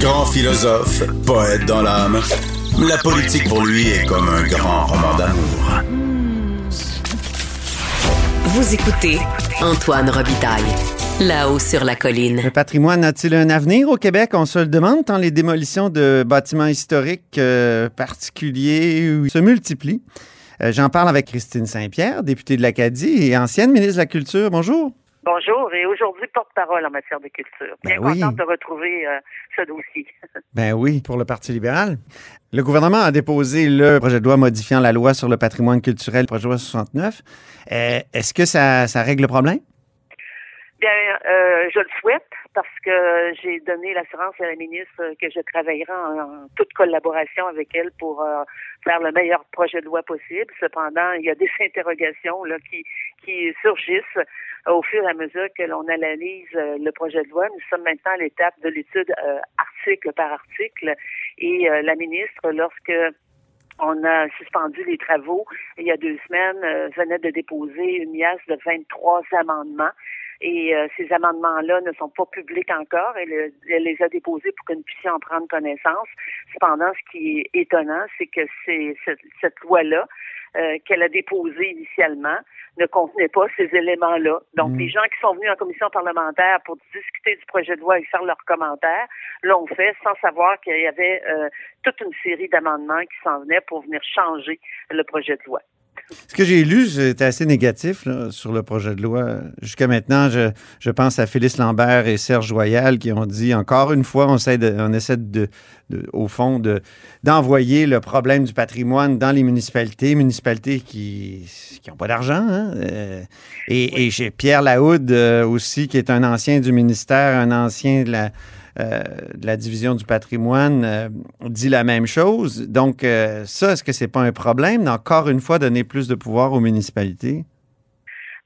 Grand philosophe, poète dans l'âme, la politique pour lui est comme un grand roman d'amour. Vous écoutez Antoine Robitaille, là-haut sur la colline. Le patrimoine a-t-il un avenir au Québec? On se le demande tant les démolitions de bâtiments historiques euh, particuliers se multiplient. Euh, J'en parle avec Christine Saint-Pierre, députée de l'Acadie et ancienne ministre de la Culture. Bonjour. Bonjour, et aujourd'hui porte-parole en matière de culture. Bien Ben oui. contente de retrouver euh, ce dossier. Ben oui, pour le Parti libéral. Le gouvernement a déposé le projet de loi modifiant la loi sur le patrimoine culturel, le projet de loi 69. Euh, Est-ce que ça, ça règle le problème? Bien, euh, je le souhaite parce que j'ai donné l'assurance à la ministre que je travaillerai en, en toute collaboration avec elle pour faire le meilleur projet de loi possible. Cependant, il y a des interrogations là, qui, qui surgissent au fur et à mesure que l'on analyse euh, le projet de loi. Nous sommes maintenant à l'étape de l'étude euh, article par article et euh, la ministre, lorsque on a suspendu les travaux il y a deux semaines, venait de déposer une liasse de 23 amendements. Et euh, ces amendements-là ne sont pas publics encore. Elle, elle les a déposés pour que nous puissions en prendre connaissance. Cependant, ce qui est étonnant, c'est que c'est cette, cette loi-là euh, qu'elle a déposée initialement ne contenait pas ces éléments-là. Donc, Mm. les gens qui sont venus en commission parlementaire pour discuter du projet de loi et faire leurs commentaires l'ont fait sans savoir qu'il y avait euh, toute une série d'amendements qui s'en venaient pour venir changer le projet de loi. Ce que j'ai lu, c'était assez négatif là, sur le projet de loi. Jusqu'à maintenant, je, je pense à Félix Lambert et Serge Joyal qui ont dit encore une fois, on essaie, de, on essaie de, de- au fond de, d'envoyer le problème du patrimoine dans les municipalités, municipalités qui n'ont pas d'argent. hein. Euh, et, et chez Pierre Lahoud euh, aussi, qui est un ancien du ministère, un ancien de la, de la division du patrimoine euh, dit la même chose. Donc, euh, ça, est-ce que c'est pas un problème d'encore une fois donner plus de pouvoir aux municipalités?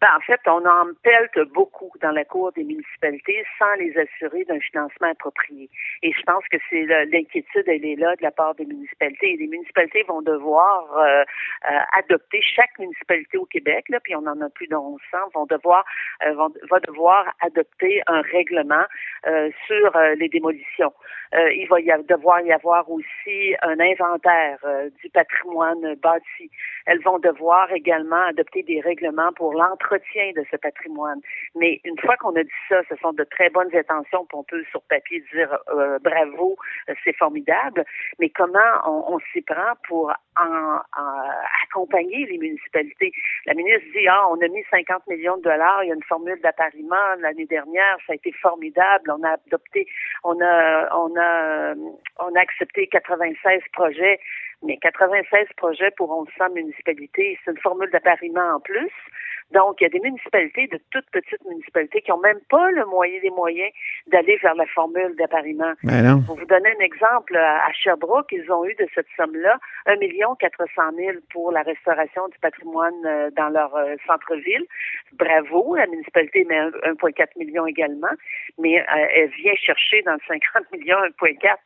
Ben, en fait, on en pelte beaucoup dans la cour des municipalités sans les assurer d'un financement approprié. Et je pense que c'est l'inquiétude, elle est là de la part des municipalités. Les municipalités vont devoir euh, euh, adopter, chaque municipalité au Québec, là, puis on en a plus de 1100, vont devoir, euh, vont, va devoir adopter un règlement euh, sur euh, les démolitions. Euh, il va y a- devoir y avoir aussi un inventaire du patrimoine bâti. Elles vont devoir également adopter des règlements pour de ce patrimoine. Mais une fois qu'on a dit ça, ce sont de très bonnes intentions, puis on peut sur papier dire euh, bravo, euh, c'est formidable. Mais comment on, s'y prend pour en accompagner les municipalités? La ministre dit ah on a mis 50 millions de dollars, il y a une formule d'appariement l'année dernière, ça a été formidable, on a adopté, on a on a on a accepté 96 projets. Mais 96 projets pour 1100 municipalités, c'est une formule d'appariement en plus. Donc, il y a des municipalités, de toutes petites municipalités, qui n'ont même pas le moyen, les moyens d'aller vers la formule d'appariement. Ben. Pour vous donner un exemple, à Sherbrooke, ils ont eu de cette somme-là 1 million 400 000 pour la restauration du patrimoine euh, dans leur euh, centre-ville. Bravo, la municipalité met un- 1,4 million également, mais euh, elle vient chercher dans le 50 millions 1,4.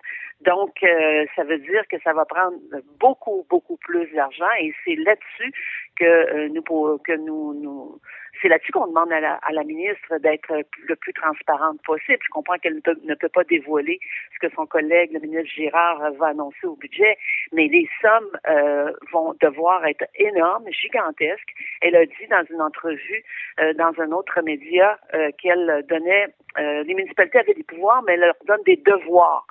Donc, euh, ça veut dire que ça va prendre beaucoup, beaucoup plus d'argent et c'est là-dessus que euh, nous pour- que nous, nous c'est là-dessus qu'on demande à la, à la ministre d'être le plus transparente possible. Je comprends qu'elle ne peut, ne peut pas dévoiler ce que son collègue, le ministre Girard, euh, va annoncer au budget, mais les sommes euh, vont devoir être énormes, gigantesques. Elle a dit dans une entrevue euh, dans un autre média euh, qu'elle donnait, euh, les municipalités avaient des pouvoirs, mais elle leur donne des devoirs.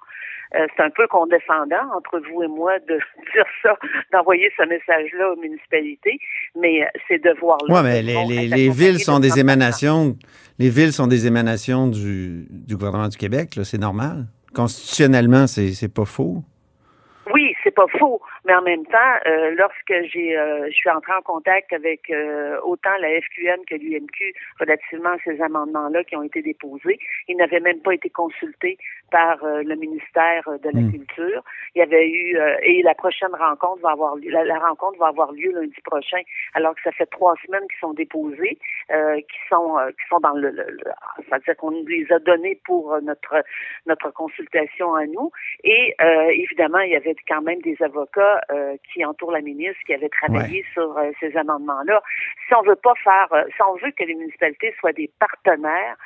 Euh, c'est un peu condescendant entre vous et moi de dire ça, d'envoyer ce message-là aux municipalités, mais euh, ces devoirs-là. Oui, mais les, villes sont de des émanations. Les villes sont des émanations du, du gouvernement du Québec, c'est normal. Constitutionnellement, c'est c'est pas faux. Oui, c'est pas faux, mais en même temps, euh, lorsque j'ai, euh, je suis entrée en contact avec euh, autant la FQM que l'UMQ relativement à ces amendements-là qui ont été déposés, ils n'avaient même pas été consultés par euh, le ministère de la Mm. Culture. Il y avait eu euh, et la prochaine rencontre va avoir lieu, la, la rencontre va avoir lieu lundi prochain, alors que ça fait trois semaines qu'ils sont déposés, euh, qui sont qui sont dans le, le, le c'est-à-dire qu'on nous les a donnés pour notre notre consultation à nous. Et évidemment, il y avait quand même des avocats qui entourent la ministre, qui avaient travaillé sur ces amendements-là. Si on veut pas faire, si on veut que les municipalités soient des partenaires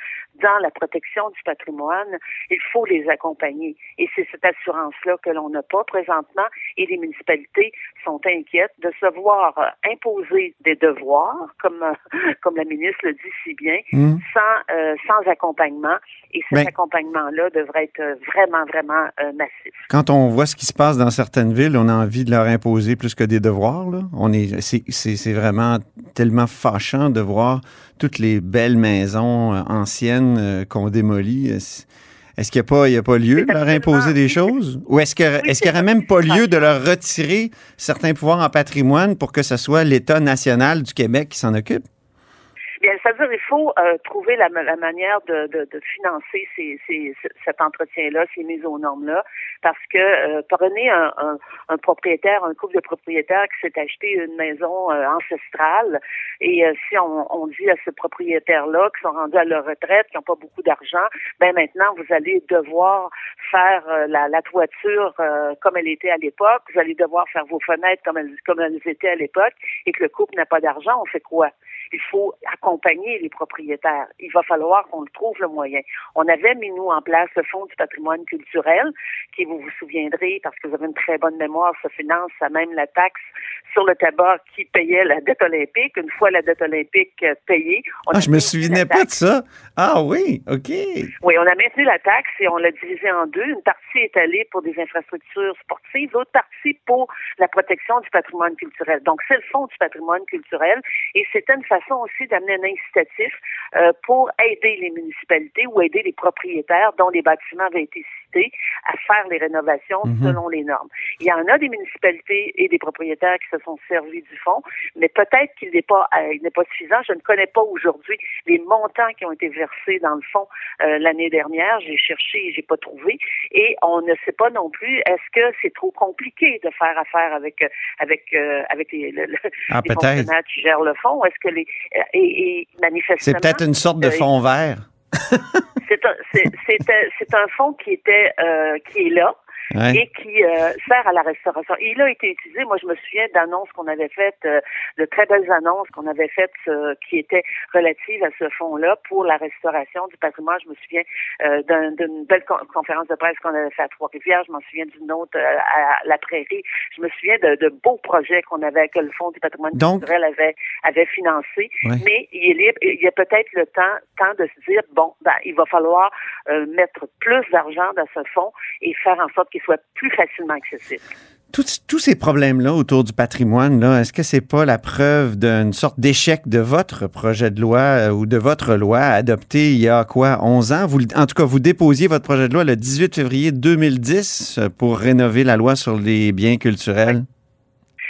dans la protection du patrimoine, il faut les accompagner. Et c'est cette assurance-là que l'on n'a pas présentement et les municipalités sont inquiètes de se voir euh, imposer des devoirs, comme, euh, comme la ministre le dit si bien, mmh. sans, euh, sans accompagnement. Et cet ben accompagnement-là devrait être vraiment, vraiment massif. Quand on voit ce qui se passe dans certaines villes, on a envie de leur imposer plus que des devoirs. Là. On est, c'est, vraiment tellement fâchant de voir toutes les belles maisons anciennes qu'on démolit. Est-ce qu'il n'y a, pas, a pas lieu de leur imposer des choses? Ou est-ce qu'il n'y aurait même pas lieu de leur retirer certains pouvoirs en patrimoine pour que ce soit l'État national du Québec qui s'en occupe? C'est-à-dire il faut euh, trouver la, manière de, financer cet entretien-là, ces mises aux normes-là, parce que euh, prenez un, propriétaire, un couple de propriétaires qui s'est acheté une maison euh, ancestrale, et si on, dit à ce propriétaire-là qui sont rendus à leur retraite, qui n'ont pas beaucoup d'argent, ben maintenant vous allez devoir faire la, toiture comme elle était à l'époque, vous allez devoir faire vos fenêtres comme elles, comme elles étaient à l'époque, et que le couple n'a pas d'argent, on fait quoi? Il faut accompagner les propriétaires. Il va falloir qu'on trouve le moyen. On avait mis, nous, en place le Fonds du patrimoine culturel, qui, vous vous souviendrez, parce que vous avez une très bonne mémoire, se finance à même la taxe sur le tabac qui payait la dette olympique. Une fois la dette olympique euh, payée, on ah, je me souvenais pas de ça. Ah oui, OK. Oui, on a maintenu la taxe et on l'a divisée en deux. Une partie est allée pour des infrastructures sportives, l'autre partie pour la protection du patrimoine culturel. Donc, c'est le Fonds du patrimoine culturel et c'était une façon aussi d'amener un incitatif euh, pour aider les municipalités ou aider les propriétaires dont les bâtiments avaient été à faire les rénovations mhm. selon les normes. Il y en a des municipalités et des propriétaires qui se sont servis du fonds, mais peut-être qu'il n'est pas, euh, n'est pas suffisant. Je ne connais pas aujourd'hui les montants qui ont été versés dans le fonds euh, l'année dernière. J'ai cherché et j'ai pas trouvé. Et on ne sait pas non plus est-ce que c'est trop compliqué de faire affaire avec avec avec les, ah, les fonctionnaires qui gèrent le fonds. Est-ce que les et, manifestement. C'est peut-être une sorte de euh, fond vert. c'est un, un fonds qui était euh, qui est là, et qui euh, sert à la restauration. il a été utilisé, moi je me souviens d'annonces qu'on avait faites, euh, de très belles annonces qu'on avait faites euh, qui étaient relatives à ce fonds-là pour la restauration du patrimoine. Je me souviens d'une belle conférence de presse qu'on avait fait à Trois-Rivières, je m'en souviens d'une autre à la Prairie. Je me souviens de, beaux projets qu'on avait, que le Fonds du patrimoine culturel avait, avait financé. Mais il, est, il y a peut-être le temps, temps de se dire, bon, ben, il va falloir mettre plus d'argent dans ce fonds et faire en sorte soit plus facilement accessible. Tous, ces problèmes-là autour du patrimoine, est-ce que c'est pas la preuve d'une sorte d'échec de votre projet de loi euh, ou de votre loi adoptée il y a quoi, 11 ans? En tout cas, vous déposiez votre projet de loi le 18 février 2010 euh, pour rénover la loi sur les biens culturels.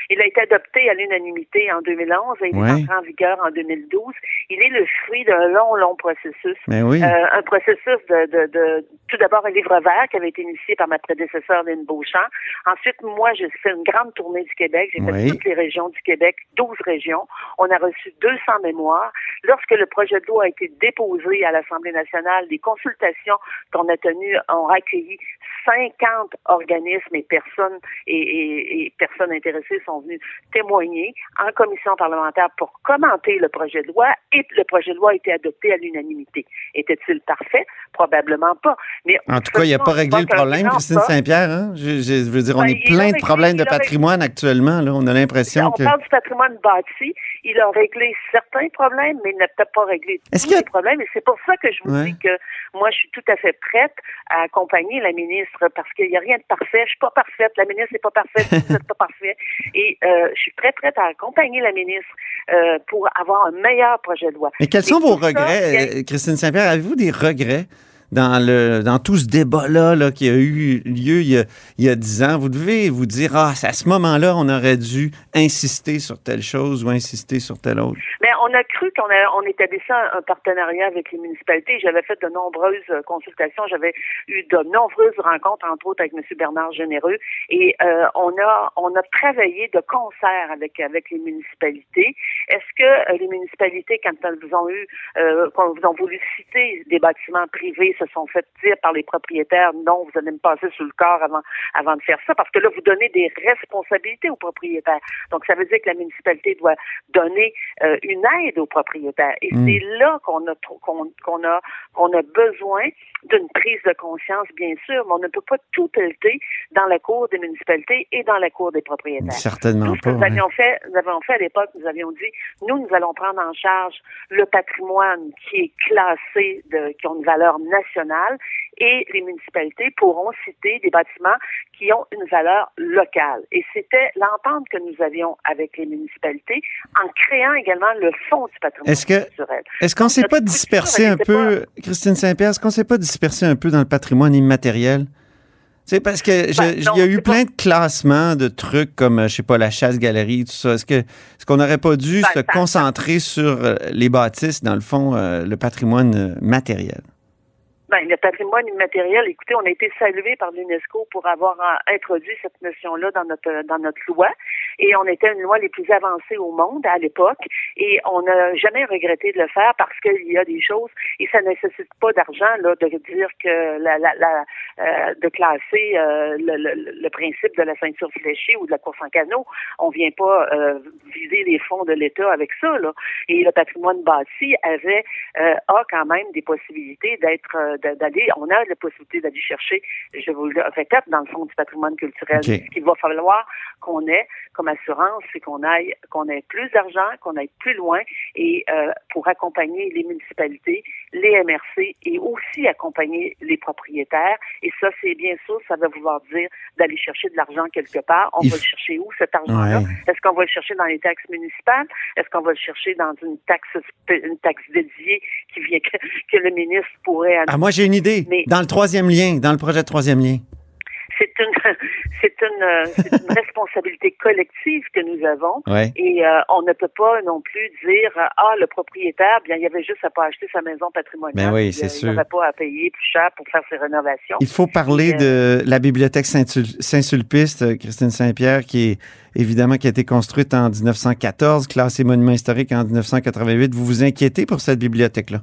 Il a été adopté à l'unanimité en 2011 et il est entré en vigueur en 2012. Il est le fruit d'un long, long processus. Mais oui. euh, un processus de, de, de tout d'abord un livre vert qui avait été initié par ma prédécesseur Lynn Beauchamp. Ensuite, moi, j'ai fait une grande tournée du Québec. J'ai fait toutes les régions du Québec, 12 régions. On a reçu 200 mémoires. Lorsque le projet de loi a été déposé à l'Assemblée nationale, les consultations qu'on a tenues ont accueilli 50 organismes et personnes et, et personnes intéressées sont venus témoigner en commission parlementaire pour commenter le projet de loi et le projet de loi a été adopté à l'unanimité. Était-il parfait? Probablement pas. Mais en tout cas, il n'a pas réglé le problème, Christine Saint-Pierre. Hein? Je, veux dire, on ben, est plein de problèmes de patrimoine actuellement. Là. On a l'impression que... On parle du patrimoine bâti. Il a réglé certains problèmes, mais il n'a peut-être pas réglé tous les problèmes. Et c'est pour ça que je vous dis que moi, je suis tout à fait prête à accompagner la ministre parce qu'il n'y a rien de parfait. Je suis pas parfaite. La ministre n'est pas parfaite. Vous n'êtes pas parfait. Et euh, je suis très prête à accompagner la ministre euh, pour avoir un meilleur projet de loi. Mais quels sont vos regrets, euh, Christine Saint-Pierre? Avez-vous des regrets? Dans, le, dans tout ce débat-là là, qui a eu lieu il y a, il y a 10 ans, vous devez vous dire, ah, à ce moment-là, on aurait dû insister sur telle chose ou insister sur telle autre. Mais on a cru qu'on on établissait un, partenariat avec les municipalités. J'avais fait de nombreuses consultations. J'avais eu de nombreuses rencontres, entre autres avec M. Bernard Généreux. Et euh, on a on a travaillé de concert avec avec les municipalités. Est-ce que euh, les municipalités, quand elles vous ont eu, euh, quand vous ont voulu citer des bâtiments privés se sont fait dire par les propriétaires, non, vous allez me passer sous le corps avant, avant de faire ça, parce que là, vous donnez des responsabilités aux propriétaires. Donc, ça veut dire que la municipalité doit donner euh, une aide aux propriétaires. Et mm. c'est là qu'on a, qu'on, a, qu'on a besoin d'une prise de conscience, bien sûr, mais on ne peut pas tout pelleter dans la cour des municipalités et dans la cour des propriétaires. Certainement ce que nous avions fait, nous avions fait à l'époque, nous avions dit, nous, nous allons prendre en charge le patrimoine qui est classé, de, qui ont une valeur nationale, et les municipalités pourront citer des bâtiments qui ont une valeur locale. Et c'était l'entente que nous avions avec les municipalités en créant également le fonds du patrimoine est-ce que, culturel. Est-ce qu'on ne s'est pas dispersé un peu, Christine Saint-Pierre, est-ce qu'on ne s'est pas dispersé un peu dans le patrimoine immatériel? C'est parce que ben, il y a eu plein de classements de trucs comme, je sais pas, la chasse-galerie, tout ça. Est-ce que est-ce qu'on n'aurait pas dû ben, se concentrer sur euh, les bâtisses, dans le fond, euh, le patrimoine euh, matériel? Ben, le patrimoine immatériel, écoutez, on a été salué par l'UNESCO pour avoir introduit cette notion-là dans notre dans notre loi. Et on était une loi les plus avancées au monde à l'époque. Et on n'a jamais regretté de le faire parce qu'il y a des choses et ça ne nécessite pas d'argent là de dire que la, la, la euh, de classer euh, le, le, le, principe de la ceinture fléchée ou de la course en canot. On vient pas euh, viser les fonds de l'État avec ça là. Et le patrimoine bâti avait a quand même des possibilités d'être d'aller, on a la possibilité d'aller chercher, je vous le répète, dans le fond du patrimoine culturel. Ce qu'il va falloir qu'on ait comme assurance, c'est qu'on aille, qu'on ait plus d'argent, qu'on aille plus loin et euh, pour accompagner les municipalités, les MRC et aussi accompagner les propriétaires. Et ça, c'est bien sûr, ça va vouloir dire d'aller chercher de l'argent quelque part. On va le chercher où cet argent-là? Est-ce qu'on va le chercher dans les taxes municipales? Est-ce qu'on va le chercher dans une taxe, une taxe dédiée qui vient que, le ministre pourrait ah, moi, j'ai une idée. dans le troisième lien, dans le projet de troisième lien. C'est une, c'est une, euh, une responsabilité collective que nous avons. Et euh, on ne peut pas non plus dire ah le propriétaire, bien il y avait juste à pas acheter sa maison patrimoniale. Ben oui, c'est sûr. Il n'avait pas à payer plus cher pour faire ses rénovations. Il faut parler de la bibliothèque Saint-Sulpice, Christine Saint-Pierre, qui est évidemment qui a été construite en 1914, classée monument historique en 1988. Vous vous inquiétez pour cette bibliothèque-là?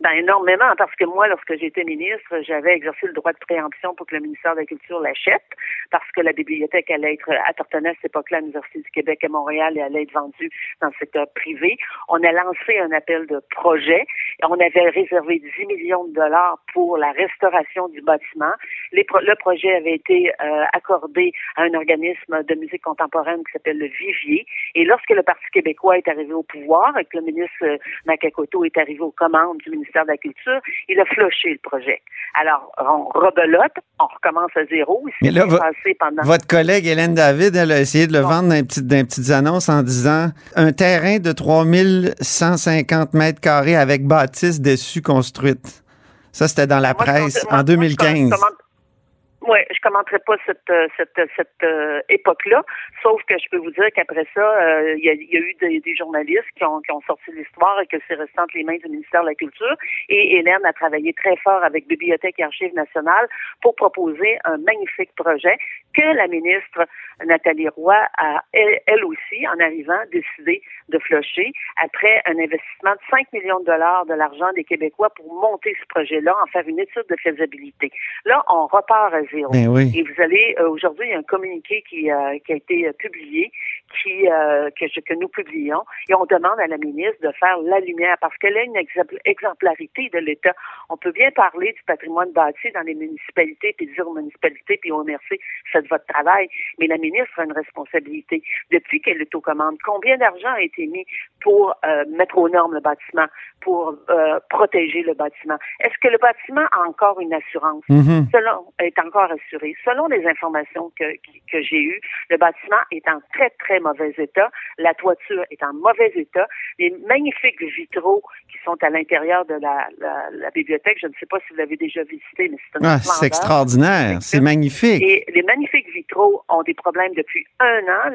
Ben, énormément, parce que moi, lorsque j'étais ministre, j'avais exercé le droit de préemption pour que le ministère de la Culture l'achète, parce que la bibliothèque allait être, appartenait à cette époque-là à l'Université du Québec à Montréal et allait être vendue dans le secteur privé. On a lancé un appel de projet. On avait réservé 10 millions de dollars pour la restauration du bâtiment. le projet avait été euh, accordé à un organisme de musique contemporaine qui s'appelle le Vivier. Et lorsque le Parti québécois est arrivé au pouvoir et que le ministre Nakakoto est arrivé aux commandes du ministère de la Culture, il a floché le projet. Alors, on rebelote, on recommence à zéro. Mais là, votre collègue Hélène David, elle a essayé de le vendre dans les, petites, petites annonces en disant un terrain de 3150 mètres carrés avec bâtisse dessus construite. Ça, c'était dans la presse en 2015. Oui, je commenterai pas cette euh, cette cette euh, époque-là, sauf que je peux vous dire qu'après ça, euh, il y, a, eu des, des, journalistes qui ont, qui ont sorti l'histoire et que c'est resté entre les mains du ministère de la Culture. Et Hélène a travaillé très fort avec Bibliothèque et Archives nationales pour proposer un magnifique projet que la ministre Nathalie Roy a, elle, elle aussi, en arrivant, décidé de flocher après un investissement de 5 millions de dollars de l'argent des Québécois pour monter ce projet-là, en faire une étude de faisabilité. Là, on repart à zéro. Ben oui. Et vous allez, euh, aujourd'hui, il y a un communiqué qui, euh, qui a été euh, publié qui que, que nous publions et on demande à la ministre de faire la lumière parce qu'elle a une exemplarité de l'État. On peut bien parler du patrimoine bâti dans les municipalités puis dire aux municipalités puis au MRC faites votre travail, mais la ministre a une responsabilité. Depuis qu'elle est aux commandes, combien d'argent a été mis pour mettre aux normes le bâtiment, pour protéger le bâtiment? Est-ce que le bâtiment a encore une assurance? Mm-hmm. Selon, est encore assuré. Selon les informations que, que j'ai eues, le bâtiment est en très, très mauvais état. La toiture est en mauvais état. Les magnifiques vitraux qui sont à l'intérieur de la, la, bibliothèque, je ne sais pas si vous l'avez déjà visité, mais c'est un ah, C'est extraordinaire. C'est magnifique. Et les magnifiques vitraux ont des problèmes depuis un an.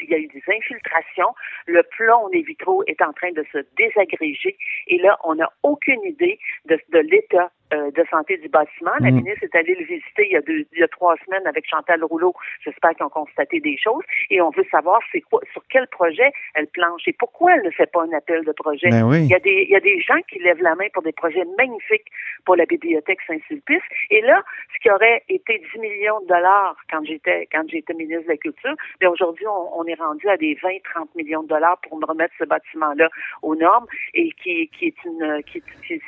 il y a eu des infiltrations. Le plomb des vitraux est en train de se désagréger. Et là, on n'a aucune idée de, de l'état euh, de santé du bâtiment. La Mm. ministre est allée le visiter il y, a deux, il y a trois semaines avec Chantal Rouleau. J'espère qu'ils ont constaté des choses. Et on veut savoir c'est quoi, sur quel projet elle planche et pourquoi elle ne fait pas un appel de projet. Ben oui. Il y a des, il y a des gens qui lèvent la main pour des projets magnifiques pour la bibliothèque Saint-Sulpice. Et là, ce qui aurait été 10 millions de dollars quand j'étais, quand j'étais ministre de la Culture, mais aujourd'hui, on, on est rendu à des 20, 30 millions de dollars pour me remettre ce bâtiment-là aux normes et qui, qui est une, qui, qui-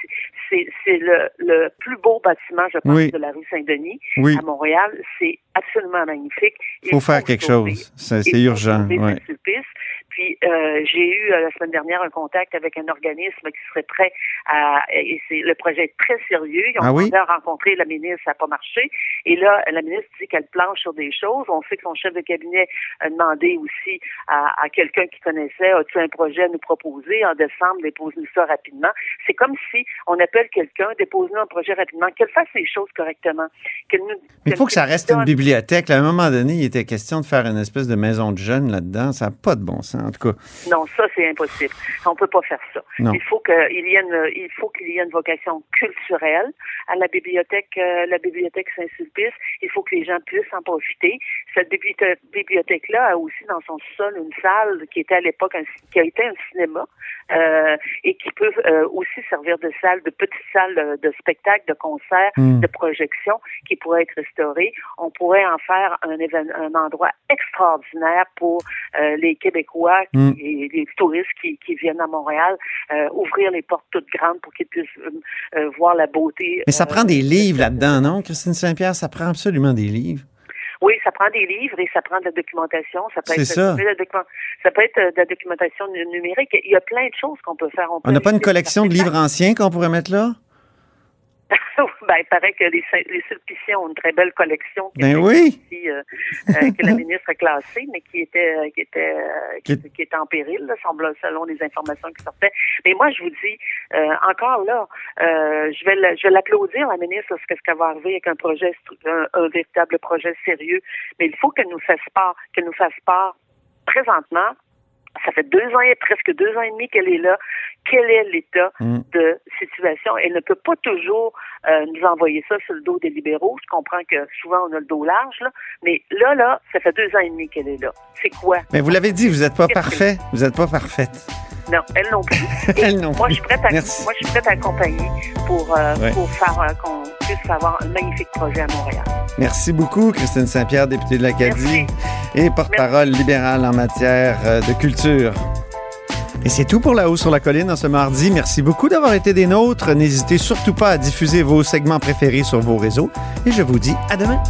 c'est, c'est le, le plus beau bâtiment, je pense, Oui. de la rue Saint-Denis Oui, à Montréal. C'est absolument magnifique. il faut faire quelque chose. C'est urgent. ouais. Puis euh, j'ai eu euh, la semaine dernière un contact avec un organisme qui serait prêt à et c'est le projet est très sérieux. Ils ont Ah oui? rencontrer la ministre, ça n'a pas marché. Et là, la ministre dit qu'elle planche sur des choses. On sait que son chef de cabinet a demandé aussi à, à quelqu'un qui connaissait As-tu un projet à nous proposer? En décembre, dépose-nous ça rapidement. C'est comme si on appelle quelqu'un, dépose-nous un projet rapidement, qu'elle fasse les choses correctement. Qu'elle nous, Mais il faut que ça reste une bibliothèque. là. à un moment donné, il était question de faire une espèce de maison de jeunes là-dedans. Ça n'a pas de bon sens, en tout cas. Non, ça c'est impossible. On peut pas faire ça. Non. Il faut qu'il y ait une, il faut qu'il y ait une vocation culturelle à la bibliothèque, euh, la bibliothèque Saint-Sulpice. Il faut que les gens puissent en profiter. Cette bibliothèque- bibliothèque-là a aussi dans son sol une salle qui était à l'époque qui a été un cinéma euh, et qui peut euh, aussi servir de salle, de petite salle de spectacle, de concert, Hmm. de projection qui pourrait être restaurée. On pourrait en faire un, endroit extraordinaire pour les Québécois qui- Mm. et les touristes qui, qui viennent à Montréal, euh, ouvrir les portes toutes grandes pour qu'ils puissent euh, euh, voir la beauté. Mais ça prend des livres de- là-dedans, non, Christine Saint-Pierre? Ça prend absolument des livres. Oui, ça prend des livres et ça prend de la documentation. Ça peut C'est être, ça. peut être de la document- ça peut être de la documentation nu- numérique. Il y a plein de choses qu'on peut faire. On n'a pas une collection de livres anciens qu'on pourrait mettre là? ben, il paraît que les, les Sulpiciens ont une très belle collection qui, Ben oui. ici, euh, euh, que la ministre a classée, mais qui était euh, qui était euh, qui, Qui- était en péril, là, semble selon les informations qui sortaient. Mais moi, je vous dis euh, encore là, euh, je vais la- je vais l'applaudir la ministre parce que ce qu'elle va arriver avec un projet, un, un véritable projet sérieux. Mais il faut qu'elle nous fasse part, qu'elle nous fasse part présentement. Ça fait deux ans et presque deux ans et demi qu'elle est là. Quel est l'état Mm. de situation? Elle ne peut pas toujours euh, nous envoyer ça sur le dos des libéraux. Je comprends que souvent on a le dos large, là. Mais là, là, ça fait deux ans et demi qu'elle est là. C'est quoi? Mais vous l'avez dit, vous n'êtes pas parfait. Vous n'êtes pas parfaite. Non, elle non plus. Elle non moi, plus. je suis prête à, Merci. moi, je suis prête à accompagner pour, euh, Ouais. pour faire euh, qu'on puisse avoir un magnifique projet à Montréal. Merci beaucoup, Christine Saint-Pierre, députée de l'Acadie et porte-parole libérale en matière euh, de culture. Et c'est tout pour La Haut sur la Colline en ce mardi. Merci beaucoup d'avoir été des nôtres. N'hésitez surtout pas à diffuser vos segments préférés sur vos réseaux. Et je vous dis à demain.